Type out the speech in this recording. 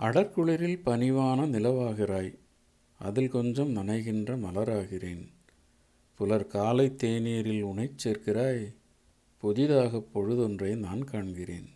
அடற்குளிரில் பனிவான நிலவாகிறாய் அதில் கொஞ்சம் நனைகின்ற மலராகிறேன். புலர் காலை தேநீரில் உனைச் சேர்க்கிறாய் புதிதாக பொழுதொன்றை நான் காண்கிறேன்.